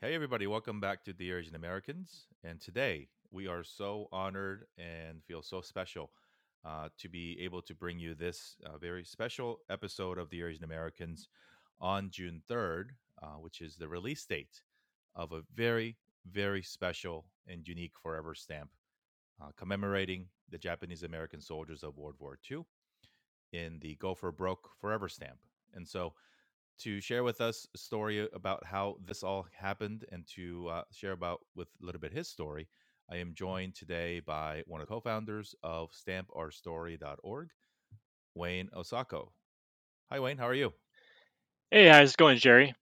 Hey, everybody, welcome back to Dear Asian Americans. And today we are so honored and feel so special uh, to be able to bring you this uh, very special episode of Dear Asian Americans on June 3rd, uh, which is the release date of a very, very special and unique forever stamp uh, commemorating the Japanese American soldiers of World War II in the Go for Broke Forever stamp. And so, to share with us a story about how this all happened and to uh, share about with a little bit his story, I am joined today by one of the co-founders of StampOurStory.org, Wayne Osako. Hi, Wayne. How are you? Hey, how's it going, Jerry?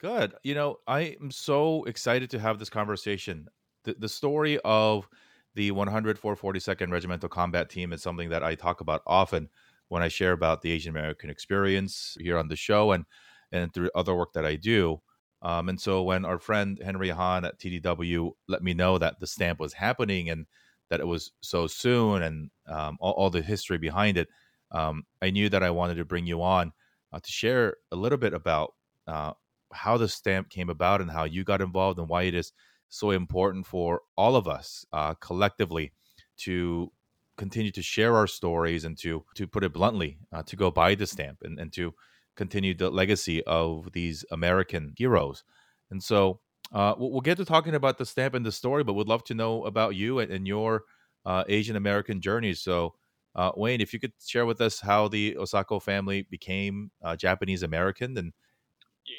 Good. You know, I am so excited to have this conversation. The, the story of the 142nd Regimental Combat Team is something that I talk about often when I share about the Asian American experience here on the show and and through other work that I do. Um, and so when our friend Henry Hahn at TDW let me know that the stamp was happening and that it was so soon and um, all, all, the history behind it, um, I knew that I wanted to bring you on uh, to share a little bit about uh, how the stamp came about and how you got involved and why it is so important for all of us uh, collectively to continue to share our stories and to to put it bluntly uh, to go buy the stamp and, and to continue the legacy of these american heroes. And so uh, we'll get to talking about the stamp and the story but would love to know about you and, and your uh, asian american journey. So uh, wayne if you could share with us how the osako family became uh, japanese american and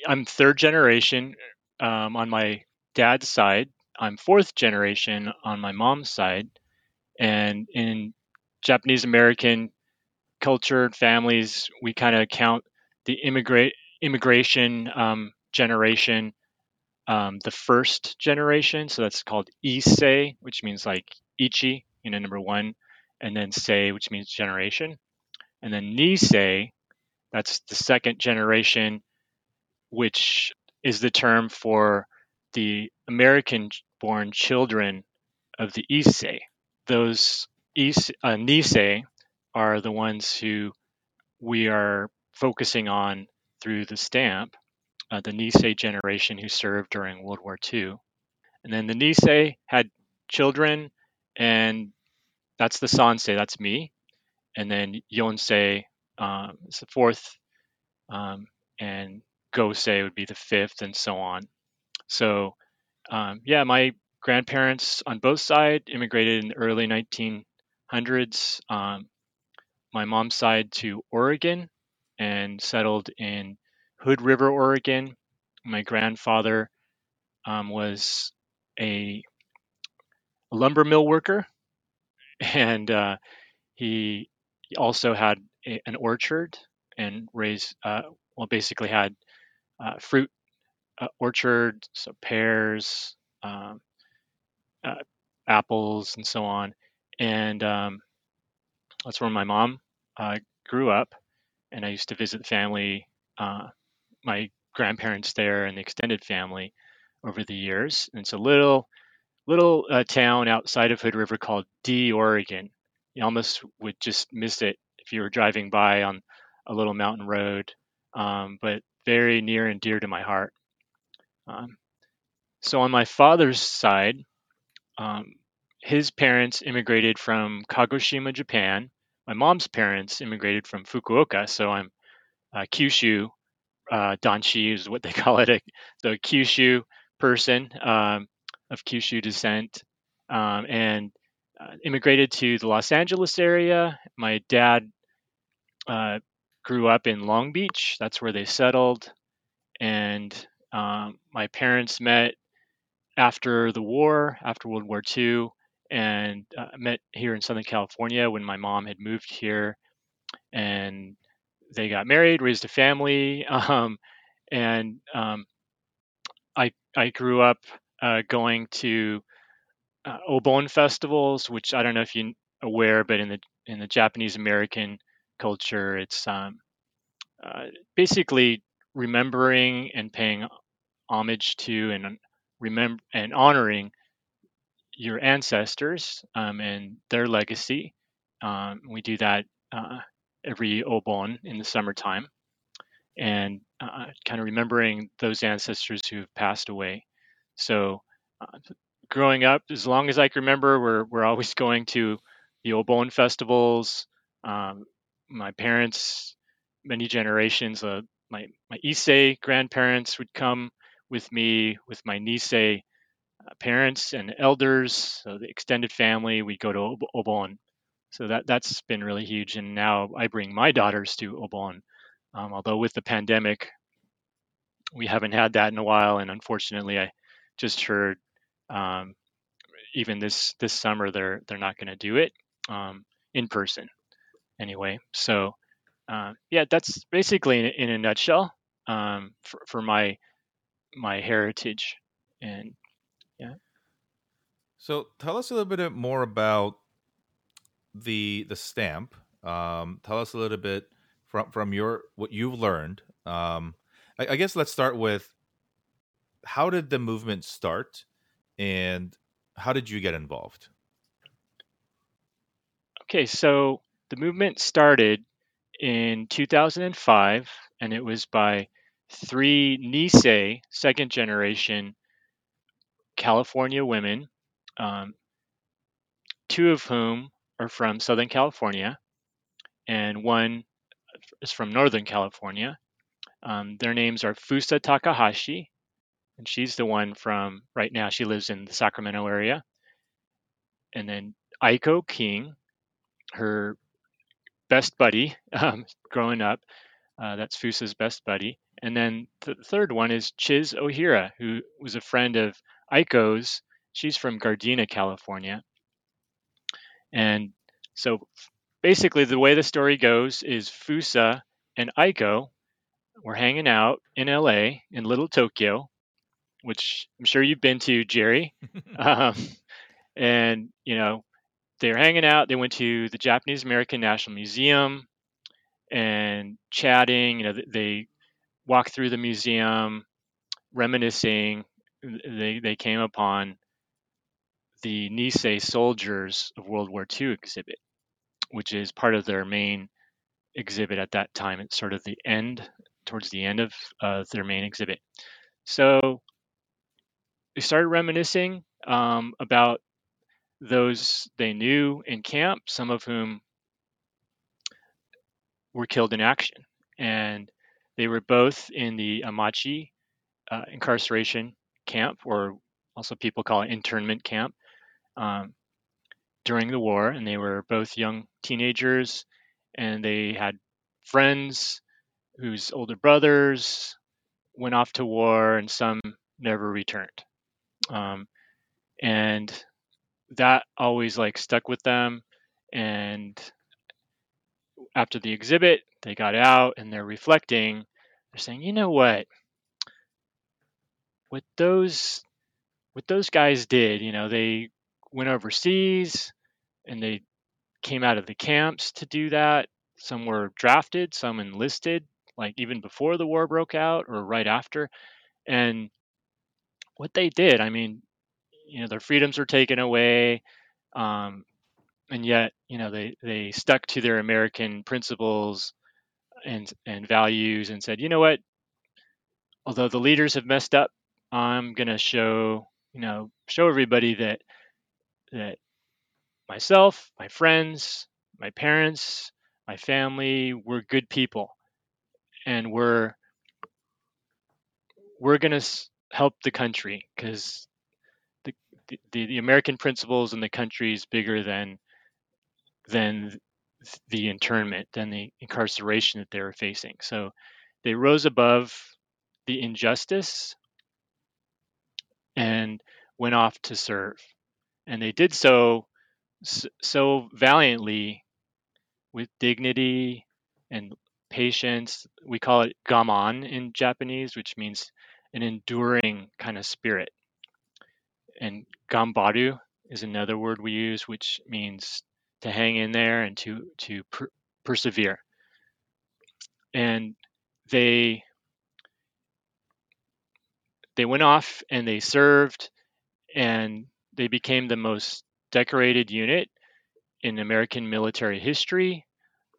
i'm third generation um, on my dad's side. I'm fourth generation on my mom's side and in Japanese American culture and families, we kind of count the immigrate immigration um, generation um, the first generation. So that's called Issei, which means like Ichi, you know, number one, and then Sei, which means generation. And then Nisei, that's the second generation, which is the term for the American born children of the Issei those Is, uh, Nisei are the ones who we are focusing on through the stamp, uh, the Nisei generation who served during World War II. And then the Nisei had children, and that's the Sansei, that's me. And then Yonsei um, is the fourth, um, and Gosei would be the fifth, and so on. So, um, yeah, my grandparents on both sides immigrated in the early 1900s. Um, my mom's side to Oregon and settled in Hood River, Oregon. My grandfather um, was a lumber mill worker, and uh, he also had a, an orchard and raised, uh, well, basically had uh, fruit uh, orchard, so pears, um, uh, apples and so on. And um, that's where my mom uh, grew up. And I used to visit family, uh, my grandparents there and the extended family over the years. And it's a little little uh, town outside of Hood River called Dee, Oregon. You almost would just miss it if you were driving by on a little mountain road, um, but very near and dear to my heart. Um, so on my father's side, um, his parents immigrated from Kagoshima, Japan. My mom's parents immigrated from Fukuoka, so I'm uh, Kyushu uh, Danshi is what they call it, the Kyushu person um, of Kyushu descent, um, and uh, immigrated to the Los Angeles area. My dad uh, grew up in Long Beach. That's where they settled, and um, my parents met after the war, after World War II, and uh, met here in Southern California when my mom had moved here, and they got married, raised a family, um, and um, I I grew up uh, going to uh, Obon festivals, which I don't know if you're aware, but in the in the Japanese American culture, it's um, uh, basically remembering and paying homage to and remember and honoring your ancestors um, and their legacy. Um, we do that uh, every Obon in the summertime. and uh, kind of remembering those ancestors who have passed away. So, uh, growing up, as long as I can remember, we're we're always going to the Obon festivals. Um, my parents, many generations, uh, my my Issei grandparents would come with me, with my Nisei uh, parents and elders, so the extended family. We'd go to Obon. So that that's been really huge. And now I bring my daughters to Obon. Um, although with the pandemic, we haven't had that in a while, and unfortunately, I just heard um, even this this summer they're they're not going to do it um, in person anyway. So uh, yeah, that's basically in, in a nutshell um, for, for my my heritage and yeah. So tell us a little bit more about the the stamp. Um, tell us a little bit from from your what you've learned. Um, I, I guess let's start with how did the movement start, and how did you get involved? Okay, so the movement started in 2005, and it was by three Nisei, second generation California women, um, two of whom are from Southern California, and one is from Northern California. Um, their names are Fusa Takahashi, and she's the one from right now. She lives in the Sacramento area, and then Aiko King, her best buddy um, growing up. Uh, that's Fusa's best buddy. And then the third one is Chiz Ohira, who was a friend of Aiko's. She's from Gardena, California. And so basically, the way the story goes is Fusa and Aiko were hanging out in LA, in Little Tokyo, which I'm sure you've been to, Jerry. um, and, you know, they were hanging out. They went to the Japanese American National Museum and chatting. You know, they walked through the museum, reminiscing. They they came upon the Nisei soldiers of World War II exhibit, which is part of their main exhibit at that time. It's sort of the end, towards the end of uh, their main exhibit. So they started reminiscing um, about those they knew in camp, some of whom were killed in action. And they were both in the Amache uh, incarceration camp, or also people call it internment camp, um, during the war. And they were both young teenagers, and they had friends whose older brothers went off to war, and some never returned. Um, and that always like stuck with them and after the exhibit they got out and they're reflecting they're saying you know what? What those what those guys did you know they went overseas and they came out of the camps to do that. Some were drafted some enlisted like even before the war broke out or right after. And what they did i mean you know their freedoms were taken away um, and yet you know they they stuck to their american principles and and values and said you know what? Although the leaders have messed up i'm to show you know show everybody that that myself my friends my parents my family we're good people. And we're we're to help the country because the, the, American principles in the country is bigger than than the internment, than the incarceration that they were facing. So they rose above the injustice and went off to serve. And they did so so valiantly with dignity and patience. We call it gaman in Japanese, which means an enduring kind of spirit and gambaru is another word we use, which means to hang in there and to to per- persevere. And they they went off and they served, and they became the most decorated unit in American military history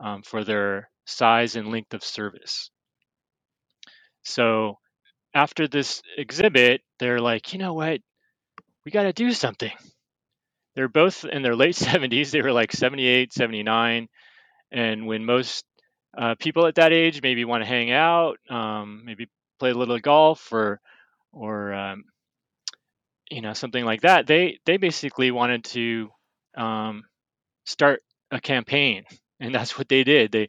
um, for their size and length of service. So after this exhibit, they're like, you know what? We got to do something. They're both in their late 70s. They were like 78, 79. And when most uh, people at that age maybe want to hang out, um, maybe play a little golf or, or um, you know, something like that, they they basically wanted to um, start a campaign, and that's what they did. They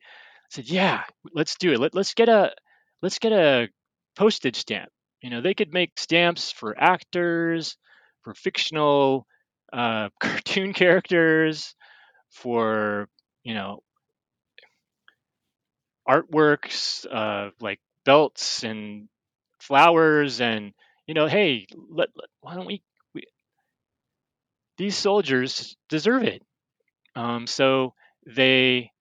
said, "Yeah, let's do it. Let, let's get a let's get a postage stamp. You know, they could make stamps for actors, for fictional uh, cartoon characters, for you know artworks uh, like belts and flowers and you know hey let, let, why don't we, we these soldiers deserve it. Um, so they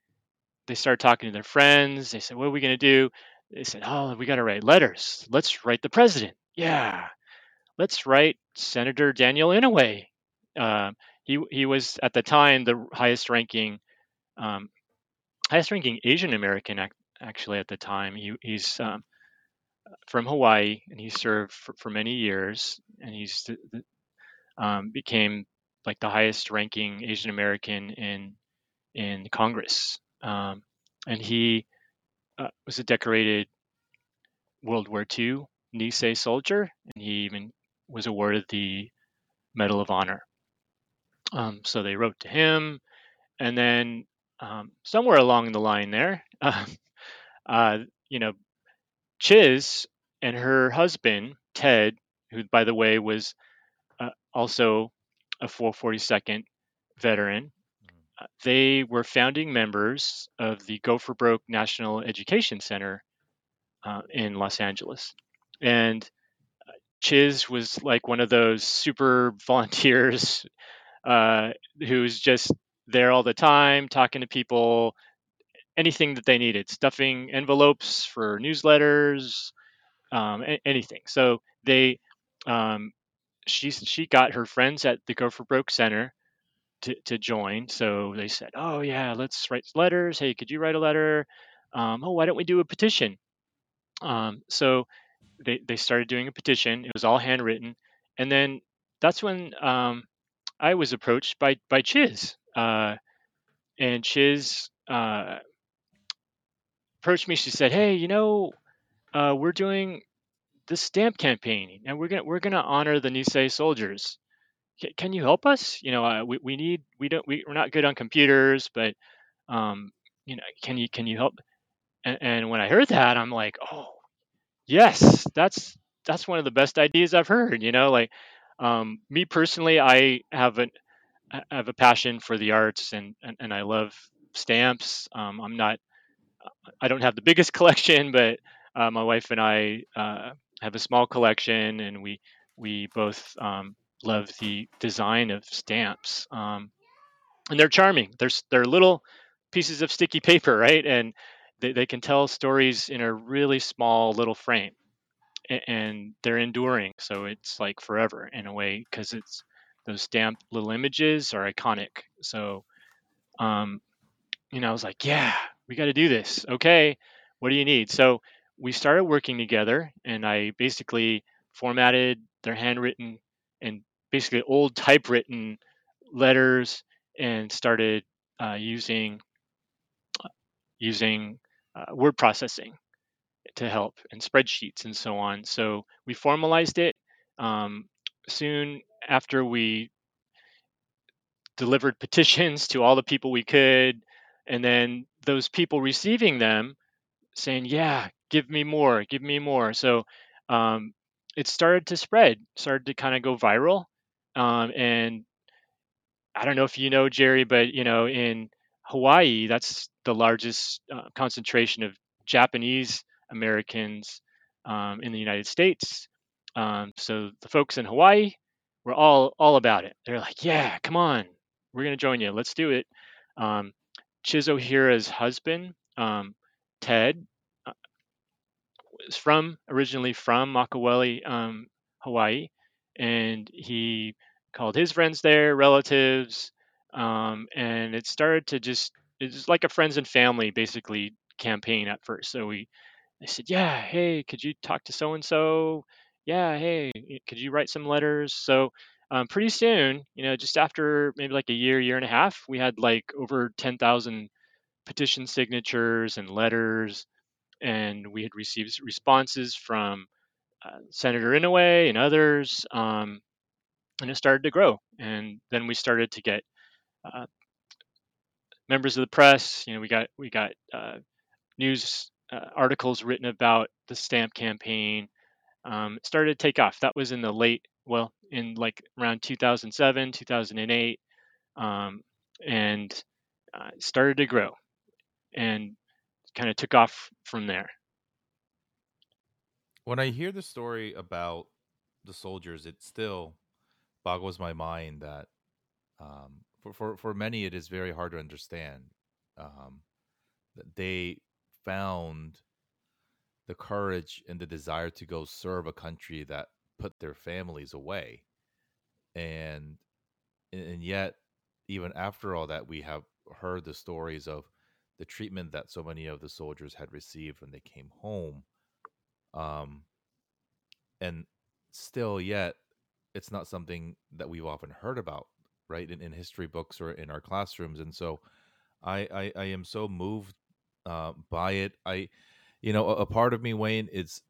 they started talking to their friends. They said what are we going to do? They said oh we got to write letters. Let's write the president. Yeah. Let's write senator daniel inouye uh, he, he was at the time the highest ranking um, highest ranking Asian American ac- actually at the time. He, he's um, from Hawaii and he served for, for many years and he's um, became like the highest ranking Asian American in in Congress. Um, and he uh, was a decorated World War II Nisei soldier, and he even was awarded the Medal of Honor. Um, so they wrote to him, and then um, somewhere along the line there, uh, uh, you know, Chiz and her husband Ted, who by the way was uh, also a 442nd veteran, uh, they were founding members of the Go for Broke National Education Center uh, in Los Angeles, and uh, Chiz was like one of those super volunteers uh, who's just there all the time, talking to people, anything that they needed, stuffing envelopes for newsletters, um, a- anything. So they, um, she she got her friends at the Go for Broke Center to, to join. So they said, "Oh yeah, let's write letters. Hey, could you write a letter? Um, oh, why don't we do a petition?" Um, so they they started doing a petition. It was all handwritten, and then that's when um, I was approached by by Chiz, uh, and Chiz uh, approached me. She said, "Hey, you know, uh, we're doing this stamp campaign, and we're gonna we're gonna honor the Nisei soldiers. C- can you help us? You know, uh, we we need we don't we, we're not good on computers, but um, you know, can you can you help?" And, and when I heard that, I'm like, "Oh, yes, that's that's one of the best ideas I've heard." You know, like um, me personally, I have an I have a passion for the arts and, and, and I love stamps. Um, I'm not, I don't have the biggest collection, but uh, my wife and I uh, have a small collection and we, we both um, love the design of stamps. Um, and they're charming. They're, they're little pieces of sticky paper, right? And they, they can tell stories in a really small little frame and they're enduring. So it's like forever in a way because it's, those stamped little images are iconic. So, um, you know, I was like, yeah, we got to do this. Okay, what do you need? So we started working together, and I basically formatted their handwritten and basically old typewritten letters and started uh, using using uh, word processing to help and spreadsheets and so on. So we formalized it. Um, soon after we delivered petitions to all the people we could, and then those people receiving them saying, "Yeah, give me more, give me more." So um, it started to spread, started to kind of go viral, um, and I don't know if you know Jerry, but you know in Hawaii, that's the largest uh, concentration of Japanese Americans um, in the United States. Um, so the folks in Hawaii were all all about it. They're like, "Yeah, come on, we're gonna join you. Let's do it." Um, Chiz husband, um, Ted, uh, was from originally from Makaweli, um, Hawaii, and he called his friends there, relatives, um, and it started to just it's like a friends and family basically campaign at first. So we they said, yeah, hey, could you talk to so and so? Yeah, hey, could you write some letters? So um, pretty soon, you know, just after maybe like a year, year and a half, we had like over 10,000 petition signatures and letters, and we had received responses from uh, Senator Inouye and others, um, and it started to grow. And then we started to get uh, members of the press. You know, we got we got uh, news uh, articles written about the stamp campaign. Um, started to take off. That was in the late, well, in like around 2007, 2008, um, and uh, started to grow and kind of took off from there. When I hear the story about the soldiers, it still boggles my mind that um, for, for, for many it is very hard to understand um, that they found the courage and the desire to go serve a country that put their families away. And and yet even after all that we have heard the stories of the treatment that so many of the soldiers had received when they came home. Um and still yet it's not something that we've often heard about right in, in history books or in our classrooms. And so i i, I am so moved uh, by it. I you know a, a part of me wayne it's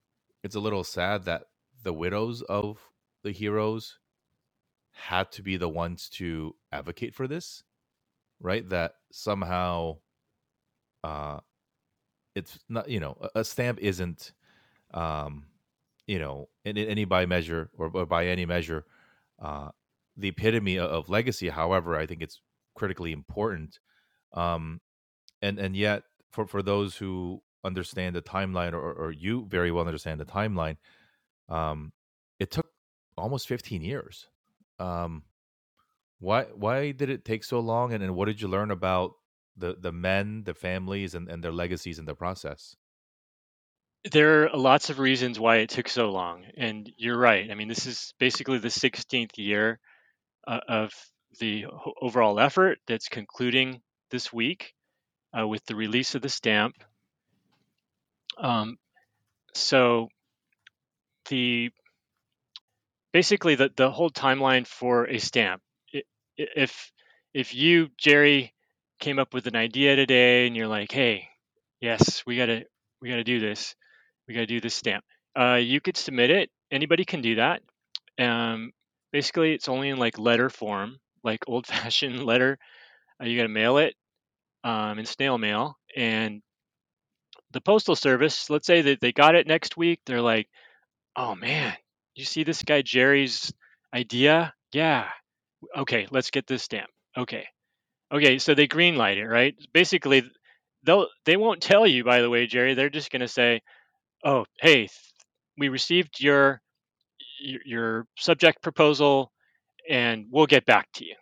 it's a little sad that the widows of the heroes had to be the ones to advocate for this right? That somehow uh it's not you know a, a stamp isn't um you know in, in any by measure or, or, by any measure uh the epitome of, of legacy. However i think it's critically important um and and yet for for those who understand the timeline or, or you very well understand the timeline um it took almost 15 years. Um why why did it take so long and, and what did you learn about the the men the families and, and their legacies in the process? There are lots of reasons why it took so long and you're right. I mean this is basically the 16th year uh, of the overall effort that's concluding this week uh, with the release of the stamp. Um, so the basically the, the whole timeline for a stamp if if you jerry came up with an idea today and you're like hey yes we gotta we gotta do this. We gotta do this stamp uh, you could submit it. Anybody can do that. Um, basically it's only in like letter form like old fashioned letter. Uh, you gotta mail it um, in snail mail and the postal service let's say that they got it next week they're like oh man you see this guy Jerry's idea? Yeah. Okay, let's get this stamp. Okay. Okay, so they greenlight it, right? Basically, they'll they won't tell you, by the way, Jerry. They're just to say, "Oh, hey, we received your your subject proposal, and we'll get back to you."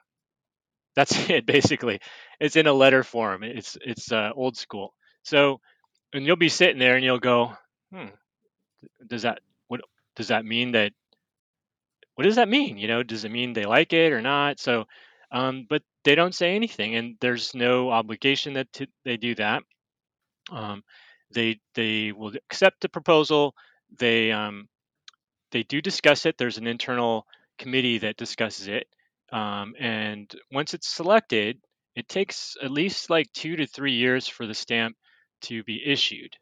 That's it, basically. It's in a letter form. It's it's uh, old school. So, and you'll be sitting there, and you'll go, "Hmm, does that what does that mean that what does that mean you know does it mean they like it or not so um, but they don't say anything and there's no obligation that they do that um, they they will accept the proposal they um, they do discuss it there's an internal committee that discusses it um, and once it's selected it takes at least like two to three years for the stamp to be issued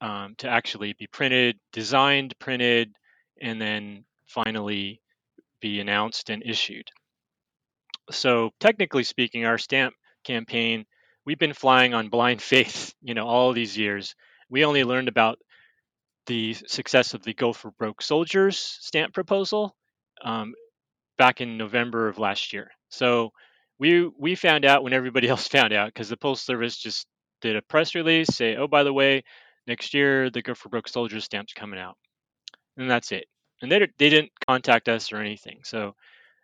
um, to actually be printed designed printed and then finally be announced and issued. So, technically speaking, our stamp campaign, we've been flying on blind faith, you know, all these years. We only learned about the success of the Go for Broke Soldiers stamp proposal um, back in November of last year. So we we found out when everybody else found out because the Postal Service just did a press release, say, oh, by the way, next year the Go for Broke Soldiers stamp's coming out, and that's it and they they didn't contact us or anything. So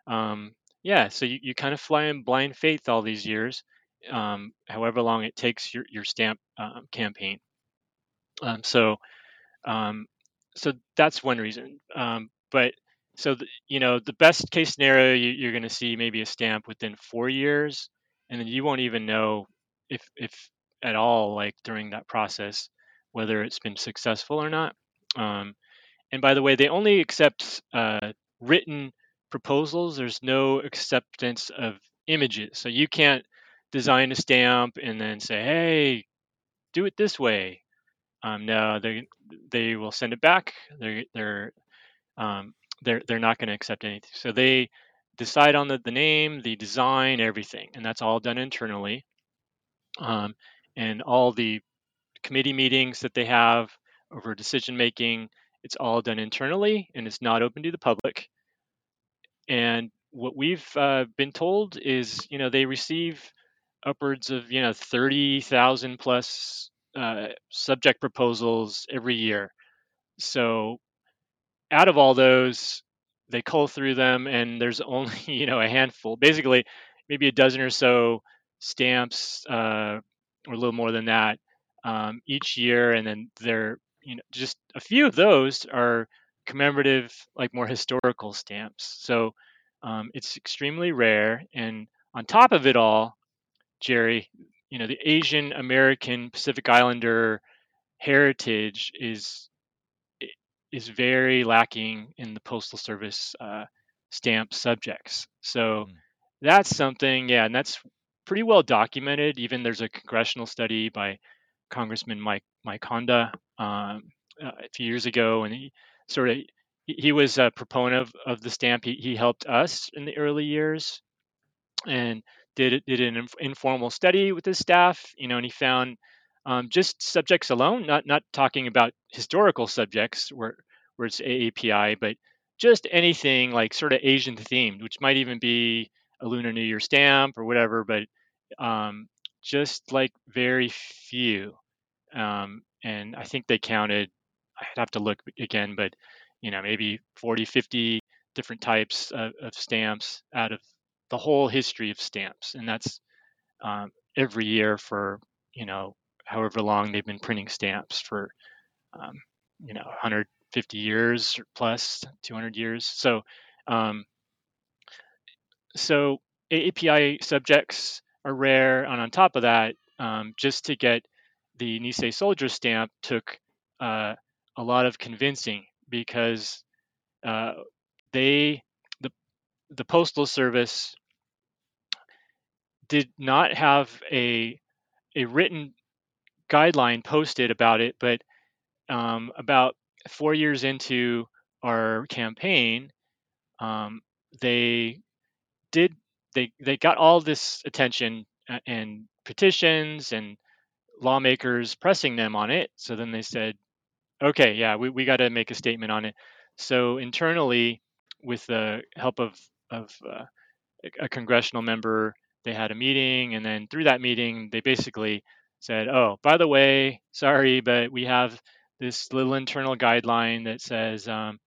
um, yeah, so you, you kind of fly in blind faith all these years, um, however long it takes your your stamp um, campaign. Um, so um, so that's one reason. Um, but so you know the best case scenario you, you're going to see maybe a stamp within four years, and then you won't even know if if at all like during that process whether it's been successful or not. Um, and by the way, they only accept uh, written proposals. There's no acceptance of images. So you can't design a stamp and then say, "Hey, do it this way." Um, no, they they will send it back. They're they're um, they're they're not going to accept anything. So they decide on the, the name, the design, everything, and that's all done internally. Um, and all the committee meetings that they have over decision making, it's all done internally and it's not open to the public. And what we've uh, been told is, you know, they receive upwards of, you know, 30,000 plus uh, subject proposals every year. So out of all those, they cull through them, and there's only you know a handful, basically maybe a dozen or so stamps, uh, or a little more than that, um, each year, and then they're you know just a few of those are commemorative, like more historical stamps. So um, it's extremely rare, and on top of it all, Jerry, you know the Asian American Pacific Islander heritage is is very lacking in the postal service uh, stamp subjects. So mm. that's something, yeah, and that's pretty well documented. Even there's a congressional study by Congressman Mike Mike Honda um, uh, a few years ago, and he sort of he, he was a proponent of, of the stamp. He, he helped us in the early years, and did did an informal study with his staff. You know, and he found um, just subjects alone, not not talking about historical subjects where where it's AAPI, but just anything like sort of Asian themed, which might even be a Lunar New Year stamp or whatever, but um, just like very few. Um, and I think they counted, I'd have to look again, but you know, maybe 40, 50 different types of, of stamps out of the whole history of stamps. And that's um, every year for, you know, however long they've been printing stamps for, um, you know, 150 years plus, 200 years. So, um, so API subjects are rare, and on top of that, um, just to get the Nisei soldier stamp took uh, a lot of convincing because uh, they the the postal service did not have a a written guideline posted about it, but um, about four years into our campaign, um, they did they they got all this attention and petitions and lawmakers pressing them on it. So then they said, okay, yeah, we, we got to make a statement on it. So internally, with the help of of uh, a congressional member, they had a meeting, and then through that meeting, they basically said, "Oh, by the way, sorry, but we have this little internal guideline that says um,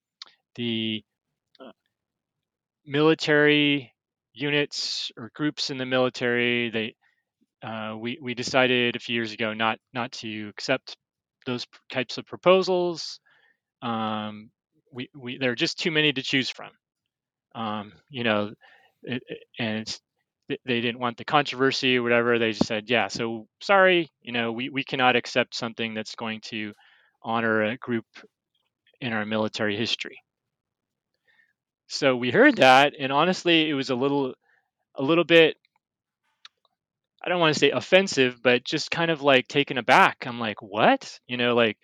the uh, military units or groups in the military they uh, we we decided a few years ago not not to accept those types of proposals. Um, we we there are just too many to choose from. Um, you know, it, it, and they didn't want the controversy or whatever. They just said, yeah, so sorry, you know, we, we cannot accept something that's going to honor a group in our military history. So we heard that, and honestly, it was a little, a little bit. I don't want to say offensive, but just kind of like taken aback. I'm like, what? You know, like,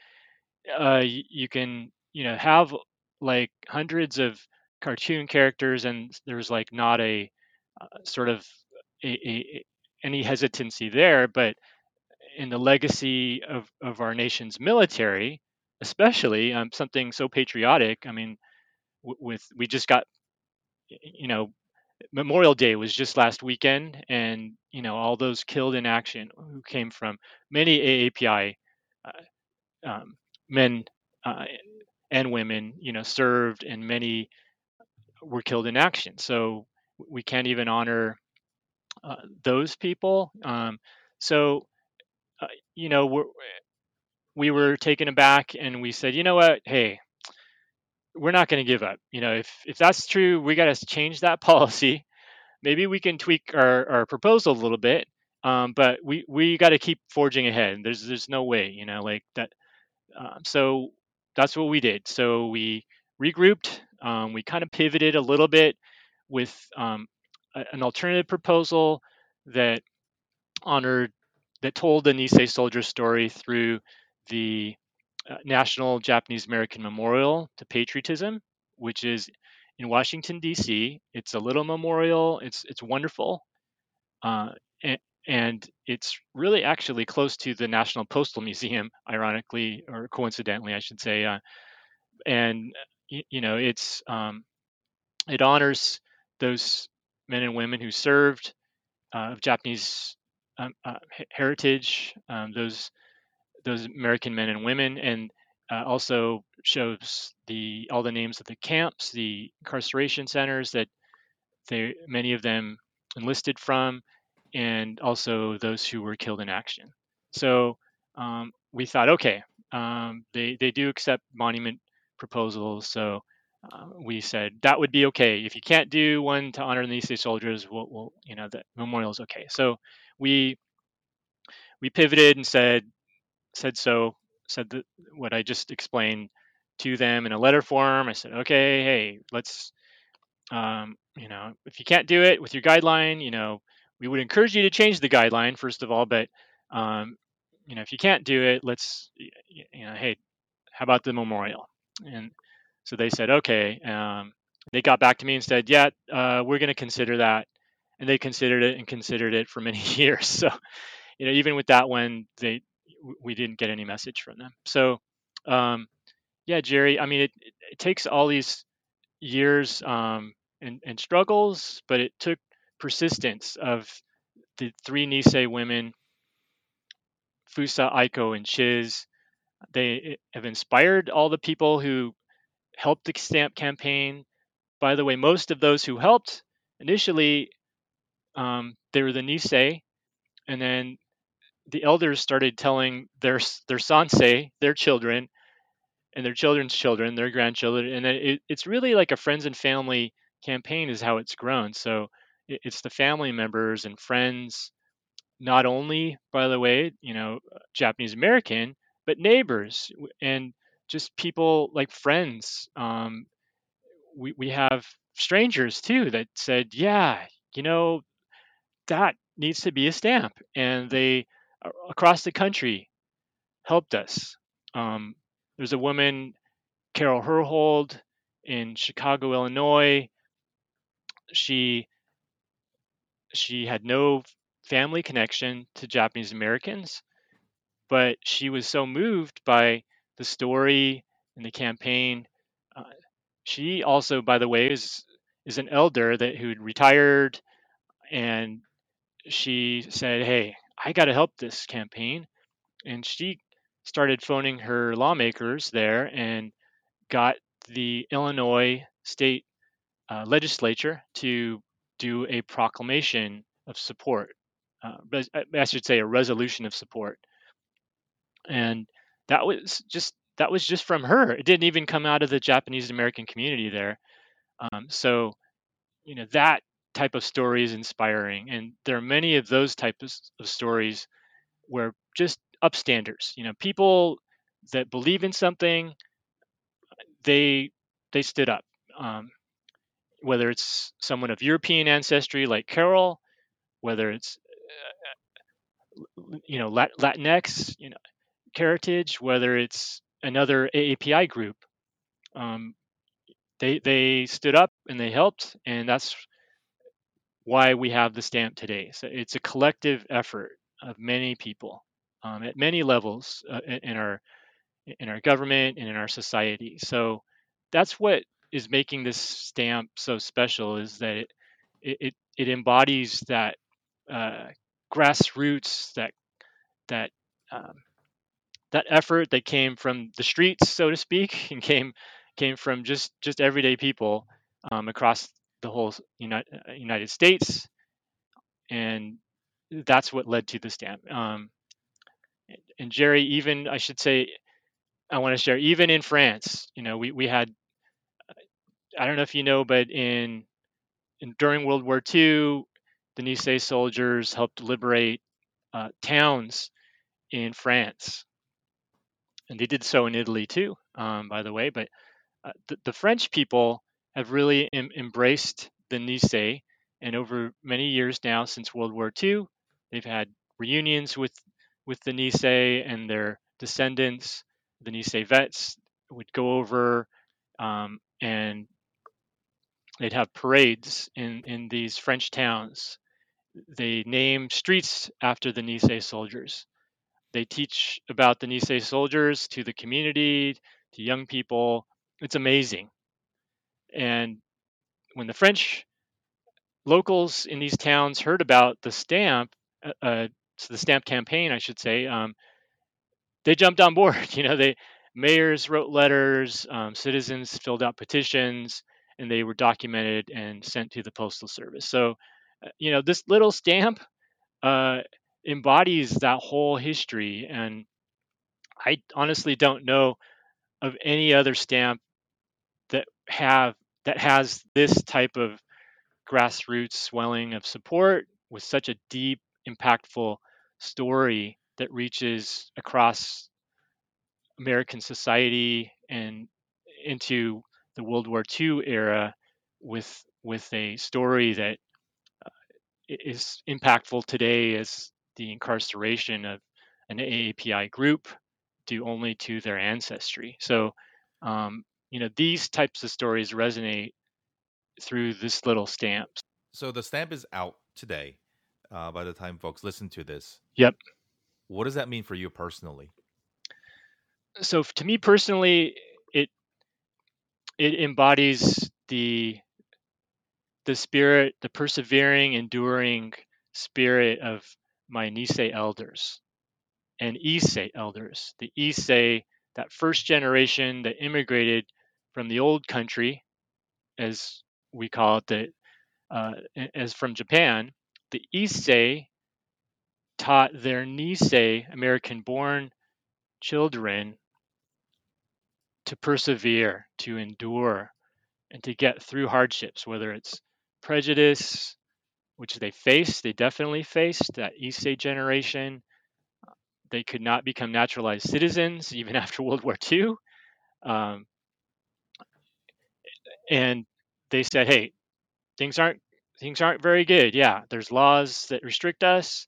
uh, you can, you know, have like hundreds of cartoon characters, and there's like not a uh, sort of a, a, any hesitancy there, but in the legacy of, of our nation's military, especially um, something so patriotic. I mean, w- with we just got, you know, Memorial Day was just last weekend, and you know all those killed in action who came from many AAPI uh, um, men uh, and women, you know, served, and many were killed in action. So we can't even honor uh, those people. Um, so, uh, you know, we're, we were taken aback and we said, you know what, hey, we're not going to give up. You know, if if that's true, we got to change that policy. Maybe we can tweak our, our proposal a little bit, um, but we we got to keep forging ahead. There's there's no way, you know, like that. Um, so that's what we did. So we regrouped. Um, we kind of pivoted a little bit with um, a, an alternative proposal that honored, that told the Nisei soldier story through the uh, National Japanese American Memorial to Patriotism, which is in Washington D.C. It's a little memorial. It's it's wonderful, uh, and, and it's really actually close to the National Postal Museum, ironically or coincidentally, I should say. Uh, and you, you, know, it's um, it honors those men and women who served uh, of Japanese um, uh, heritage, um, those those American men and women, and uh, also shows the all the names of the camps, the incarceration centers that they many of them enlisted from, and also those who were killed in action. So um, we thought, okay, um, they they do accept monument proposals, so uh, we said that would be okay. If you can't do one to honor the Nisei soldiers, we'll, we'll you know the memorial is okay. So we we pivoted and said said so said that what I just explained to them in a letter form. I said, okay, hey, let's um, you know if you can't do it with your guideline, you know we would encourage you to change the guideline first of all, but um, you know if you can't do it, let's you know hey, how about the memorial? And so they said, okay. Um, they got back to me and said, yeah, uh, we're going to consider that. And they considered it and considered it for many years. So, you know, even with that one, they we didn't get any message from them. So, um, yeah, Jerry. I mean, it, it takes all these years um, and, and struggles, but it took persistence of the three Nisei women, Fusa, Aiko, and Chiz. They have inspired all the people who helped the stamp campaign. By the way, most of those who helped initially, um, they were the Nisei, and then the elders started telling their their sansei, their children, and their children's children, their grandchildren, and it, it's really like a friends and family campaign is how it's grown. So it, it's the family members and friends, not only by the way, you know, Japanese American, but neighbors and just people like friends. Um, we we have strangers too that said, yeah, you know, that needs to be a stamp, and they across the country helped us. Um, there's a woman, Carol Herhold, in Chicago, Illinois. She she had no family connection to Japanese Americans, but she was so moved by the story and the campaign. Uh, she also, by the way, is is an elder that who retired, and she said, "Hey, I got to help this campaign," and she started phoning her lawmakers there and got the Illinois state uh, legislature to do a proclamation of support. Uh, I should say a resolution of support, and that was just that was just from her. It didn't even come out of the Japanese American community there. Um, so, you know, that type of story is inspiring, and there are many of those types of stories where just upstanders, you know, people that believe in something, they they stood up. Um, whether it's someone of European ancestry like Carol, whether it's uh, you know Latinx, you know heritage, whether it's another AAPI group, um, they they stood up and they helped, and that's why we have the stamp today. So it's a collective effort of many people um, at many levels uh, in our in our government and in our society. So that's what is making this stamp so special is that it it, it embodies that uh, grassroots that that um, that effort that came from the streets, so to speak, and came came from just just everyday people um, across the whole United, uh, United States, and that's what led to the stamp. Um, and Jerry, even I should say, I want to share, even in France, you know, we we had, I don't know if you know, but in, in during World War II, the Nisei soldiers helped liberate uh, towns in France and they did so in Italy too, um, by the way. But uh, the, the, French people have really em- embraced the Nisei, and over many years now, since World War II, they've had reunions with with the Nisei and their descendants. The Nisei vets would go over um, and they'd have parades in, in these French towns. They name streets after the Nisei soldiers. They teach about the Nisei soldiers to the community, to young people. It's amazing. And when the French locals in these towns heard about the stamp, uh, uh so the stamp campaign, I should say, um, they jumped on board. You know, they mayors wrote letters, um, citizens filled out petitions, and they were documented and sent to the postal service. So, uh, you know, this little stamp uh, embodies that whole history, and I honestly don't know of any other stamp that have that has this type of grassroots swelling of support with such a deep, impactful story that reaches across American society and into the World War II era with with a story that uh, impactful today as the incarceration of an AAPI group due only to their ancestry. So, um, you know, these types of stories resonate through this little stamp. So the stamp is out today. Uh, by the time folks listen to this, yep. What does that mean for you personally? So to me personally, it it embodies the the spirit, the persevering, enduring spirit of my Nisei elders and Issei elders. The Issei, that first generation that immigrated from the old country, as we call it, the, uh, as from Japan, the Issei taught their Nisei, American born children, to persevere, to endure, and to get through hardships, whether it's prejudice, which they faced, they definitely faced, that East Issei generation. They could not become naturalized citizens even after World War II. Um, and they said, hey, things aren't things aren't very good. Yeah, there's laws that restrict us.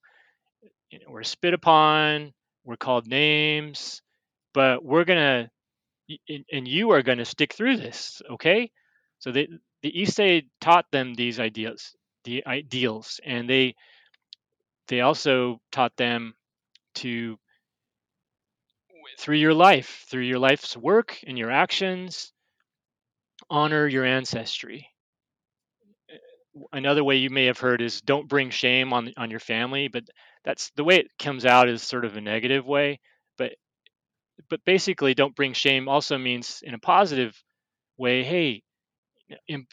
You know, we're spit upon. We're called names, but we're gonna and you are going to stick through this, okay? So the the Issei taught them these ideas, the ideals, and they they also taught them to through your life, through your life's work and your actions, honor your ancestry. Eh, another way you may have heard is don't bring shame on on your family, but that's the way it comes out is sort of a negative way. But but basically, don't bring shame also means in a positive way. Hey, em-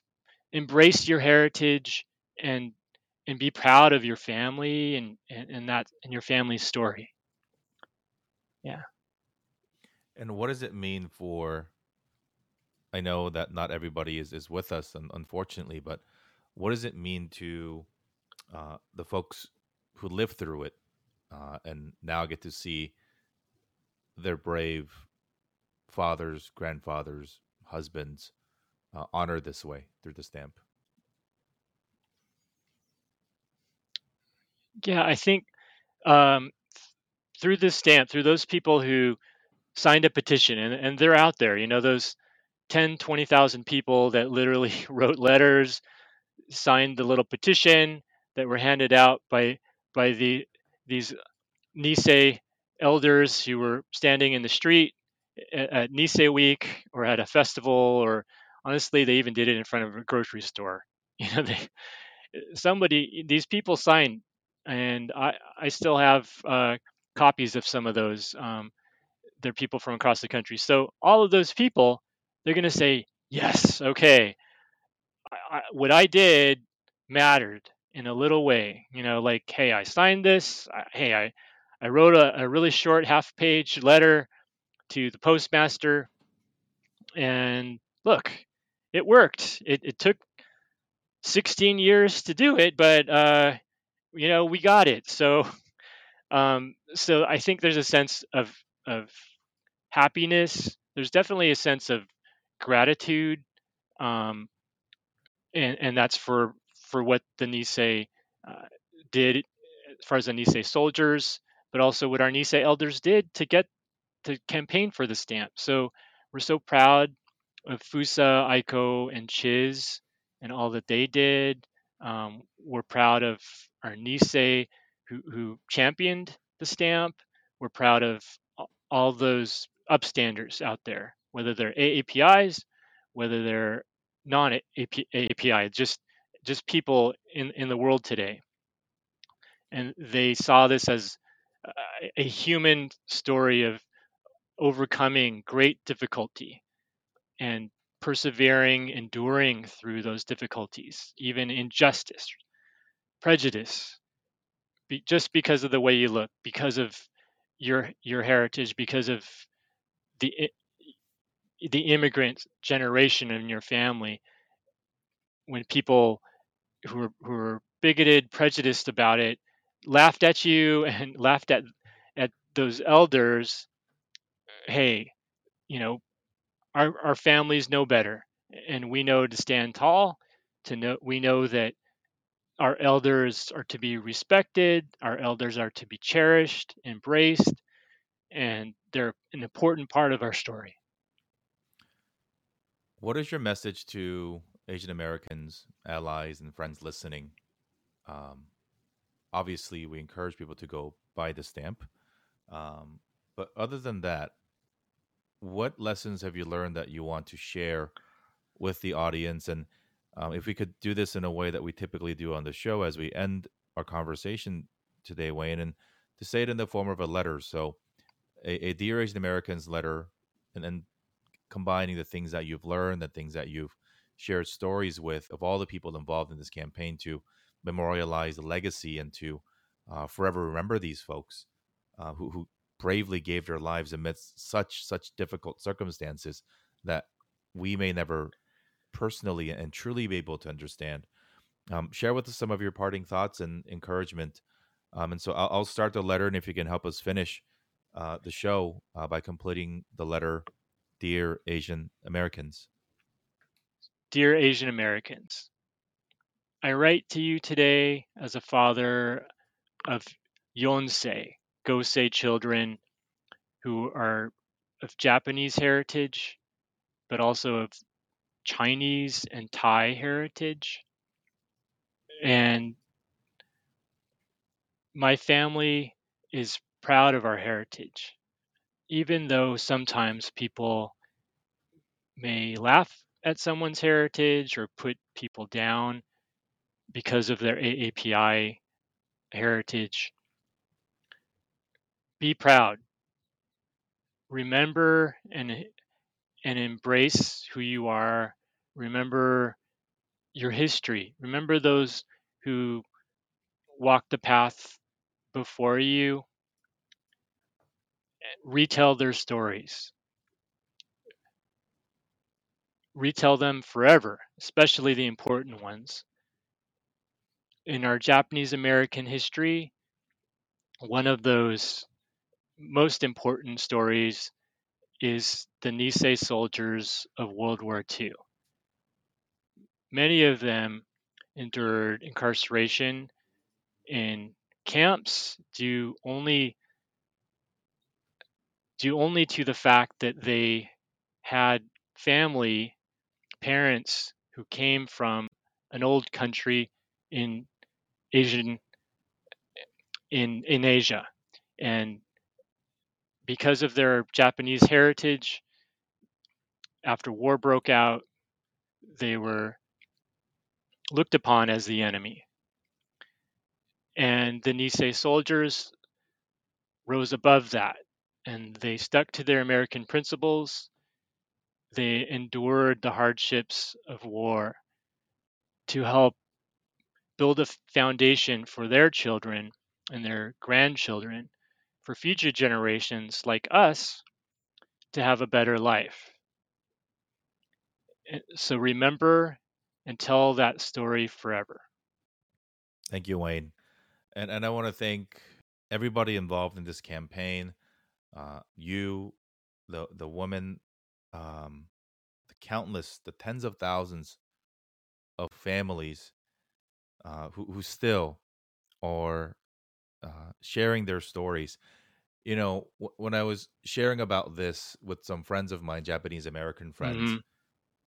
embrace your heritage and and be proud of your family and, and and that and your family's story. Yeah. And what does it mean for? I know that not everybody is is with us, unfortunately, but what does it mean to uh, the folks who lived through it uh, and now get to see their brave fathers, grandfathers, husbands uh, honored this way through the stamp? Yeah, I think um, through this stamp, through those people who signed a petition, and, and they're out there, you know, those 10, 20,000 people that literally wrote letters, signed the little petition that were handed out by by the these Nisei elders who were standing in the street at Nisei Week or at a festival, or honestly, they even did it in front of a grocery store. You know, they somebody these people signed, and I I still have uh, copies of some of those. Um, they're people from across the country. So all of those people, they're going to say, yes, okay, I, I, what I did mattered in a little way. You know, like, hey, I signed this. I, hey, I I wrote a, a really short half page letter to the postmaster, and look, it worked. It, it took 16 years to do it, but uh, you know we got it. So, um, so I think there's a sense of of happiness. There's definitely a sense of gratitude, um, and and that's for for what the Nisei uh, did as far as the Nisei soldiers, but also what our Nisei elders did to get to campaign for the stamp. So we're so proud of Fusa, Aiko, and Chiz and all that they did. Um, we're proud of our Nisei who, who championed the stamp. We're proud of all those upstanders out there, whether they're AAPIs, whether they're non-API, just just people in, in the world today. And they saw this as a human story of overcoming great difficulty and persevering, enduring through those difficulties, even injustice, prejudice, be, just because of the way you look, because of your your heritage, because of the the immigrant generation in your family. When people who are who are bigoted, prejudiced about it, laughed at you and laughed at at those elders, hey, you know, our our families know better, and we know to stand tall. To know, we know that our elders are to be respected, our elders are to be cherished, embraced, and they're an important part of our story. What is your message to Asian Americans, allies, and friends listening? Um, obviously, we encourage people to go buy the stamp. Um, but other than that, what lessons have you learned that you want to share with the audience? And um, if we could do this in a way that we typically do on the show as we end our conversation today, Wayne, and to say it in the form of a letter. So, a, a Dear Asian Americans letter, and then combining the things that you've learned, the things that you've shared stories with of all the people involved in this campaign to memorialize the legacy and to uh, forever remember these folks uh, who, who bravely gave their lives amidst such such difficult circumstances that we may never personally and truly be able to understand. Um, share with us some of your parting thoughts and encouragement. Um, and so I'll, I'll, start the letter, and if you can help us finish uh, the show uh, by completing the letter, Dear Asian Americans. Dear Asian Americans, I write to you today as a father of Yonsei, Gosei children who are of Japanese heritage, but also of Chinese and Thai heritage. And my family is proud of our heritage, even though sometimes people may laugh at someone's heritage or put people down because of their AAPI heritage. Be proud. Remember and and embrace who you are. Remember your history. Remember those who walked the path before you. Retell their stories. Retell them forever, especially the important ones. In our Japanese American history, one of those most important stories is the Nisei soldiers of World War II. Many of them endured incarceration in camps due only due only to the fact that they had family parents who came from an old country in Asian in in Asia and because of their Japanese heritage, after war broke out, they were looked upon as the enemy. And the Nisei soldiers rose above that and they stuck to their American principles. They endured the hardships of war to help build a foundation for their children and their grandchildren for future generations like us to have a better life. Eh, so remember and tell that story forever. Thank you, Wayne. And, and I want to thank everybody involved in this campaign. Uh, you, the the woman, um, the countless, the tens of thousands of families uh, who who still are uh, sharing their stories. You know, w- when I was sharing about this with some friends of mine, Japanese American friends, Mm-hmm.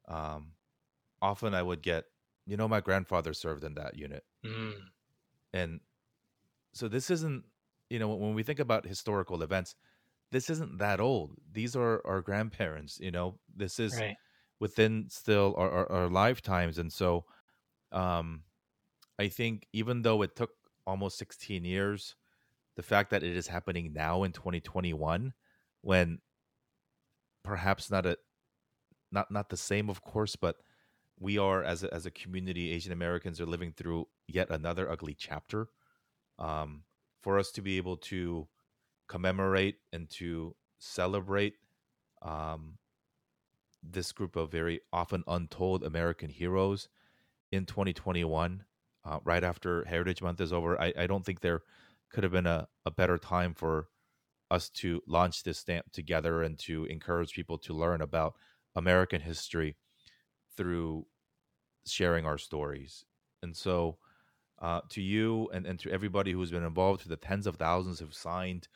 um, often I would get, you know, my grandfather served in that unit, Mm. and so this isn't, you know, when we think about historical events, this isn't that old. These are our grandparents. You know, this is Right. within still our, our, our lifetimes, and so um, I think even though it took almost 16 years, the fact that it is happening now in 2021, when perhaps not a not not the same, of course, but we are as a, as a community, Asian Americans are living through yet another ugly chapter. Um, for us to be able to commemorate and to celebrate um, this group of very often untold American heroes in 2021, uh, right after Heritage Month is over. I, I don't think there could have been a, a better time for us to launch this stamp together and to encourage people to learn about American history through sharing our stories. And so, uh, to you and, and to everybody who's been involved, to the tens of thousands who've signed,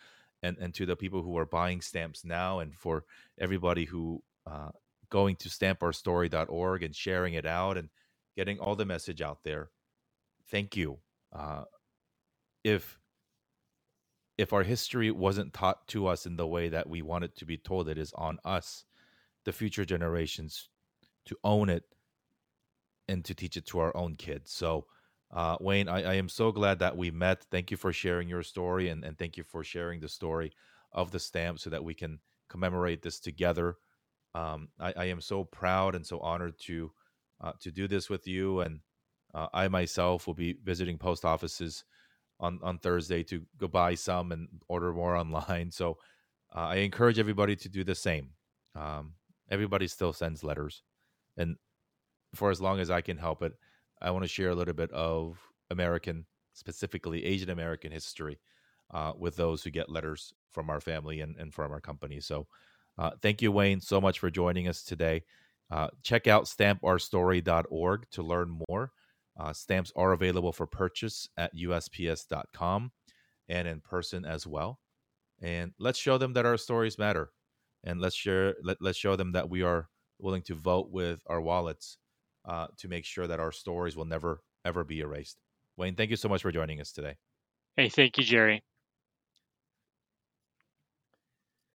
and, and to the people who are buying stamps now, and for everybody who uh, going to stampourstory.org and sharing it out and getting all the message out there. Thank you. Uh, if if our history wasn't taught to us in the way that we want it to be told, it is on us, the future generations, to own it and to teach it to our own kids. So, uh, Wayne, I, I am so glad that we met. Thank you for sharing your story and, and thank you for sharing the story of the stamp so that we can commemorate this together. Um, I, I am so proud and so honored to uh, to do this with you. And uh, I myself will be visiting post offices on, on Thursday to go buy some and order more online. So uh, I encourage everybody to do the same. Um, everybody still sends letters. And for as long as I can help it, I want to share a little bit of American, specifically Asian American history uh, with those who get letters from our family and, and from our company. So uh, thank you, Wayne, so much for joining us today. Uh, check out stampourstory.org to learn more. Uh, stamps are available for purchase at USPS.com and in person as well. And let's show them that our stories matter. And let's share let, let's show them that we are willing to vote with our wallets uh, to make sure that our stories will never ever be erased. Wayne, thank you so much for joining us today. Hey, thank you, Jerry.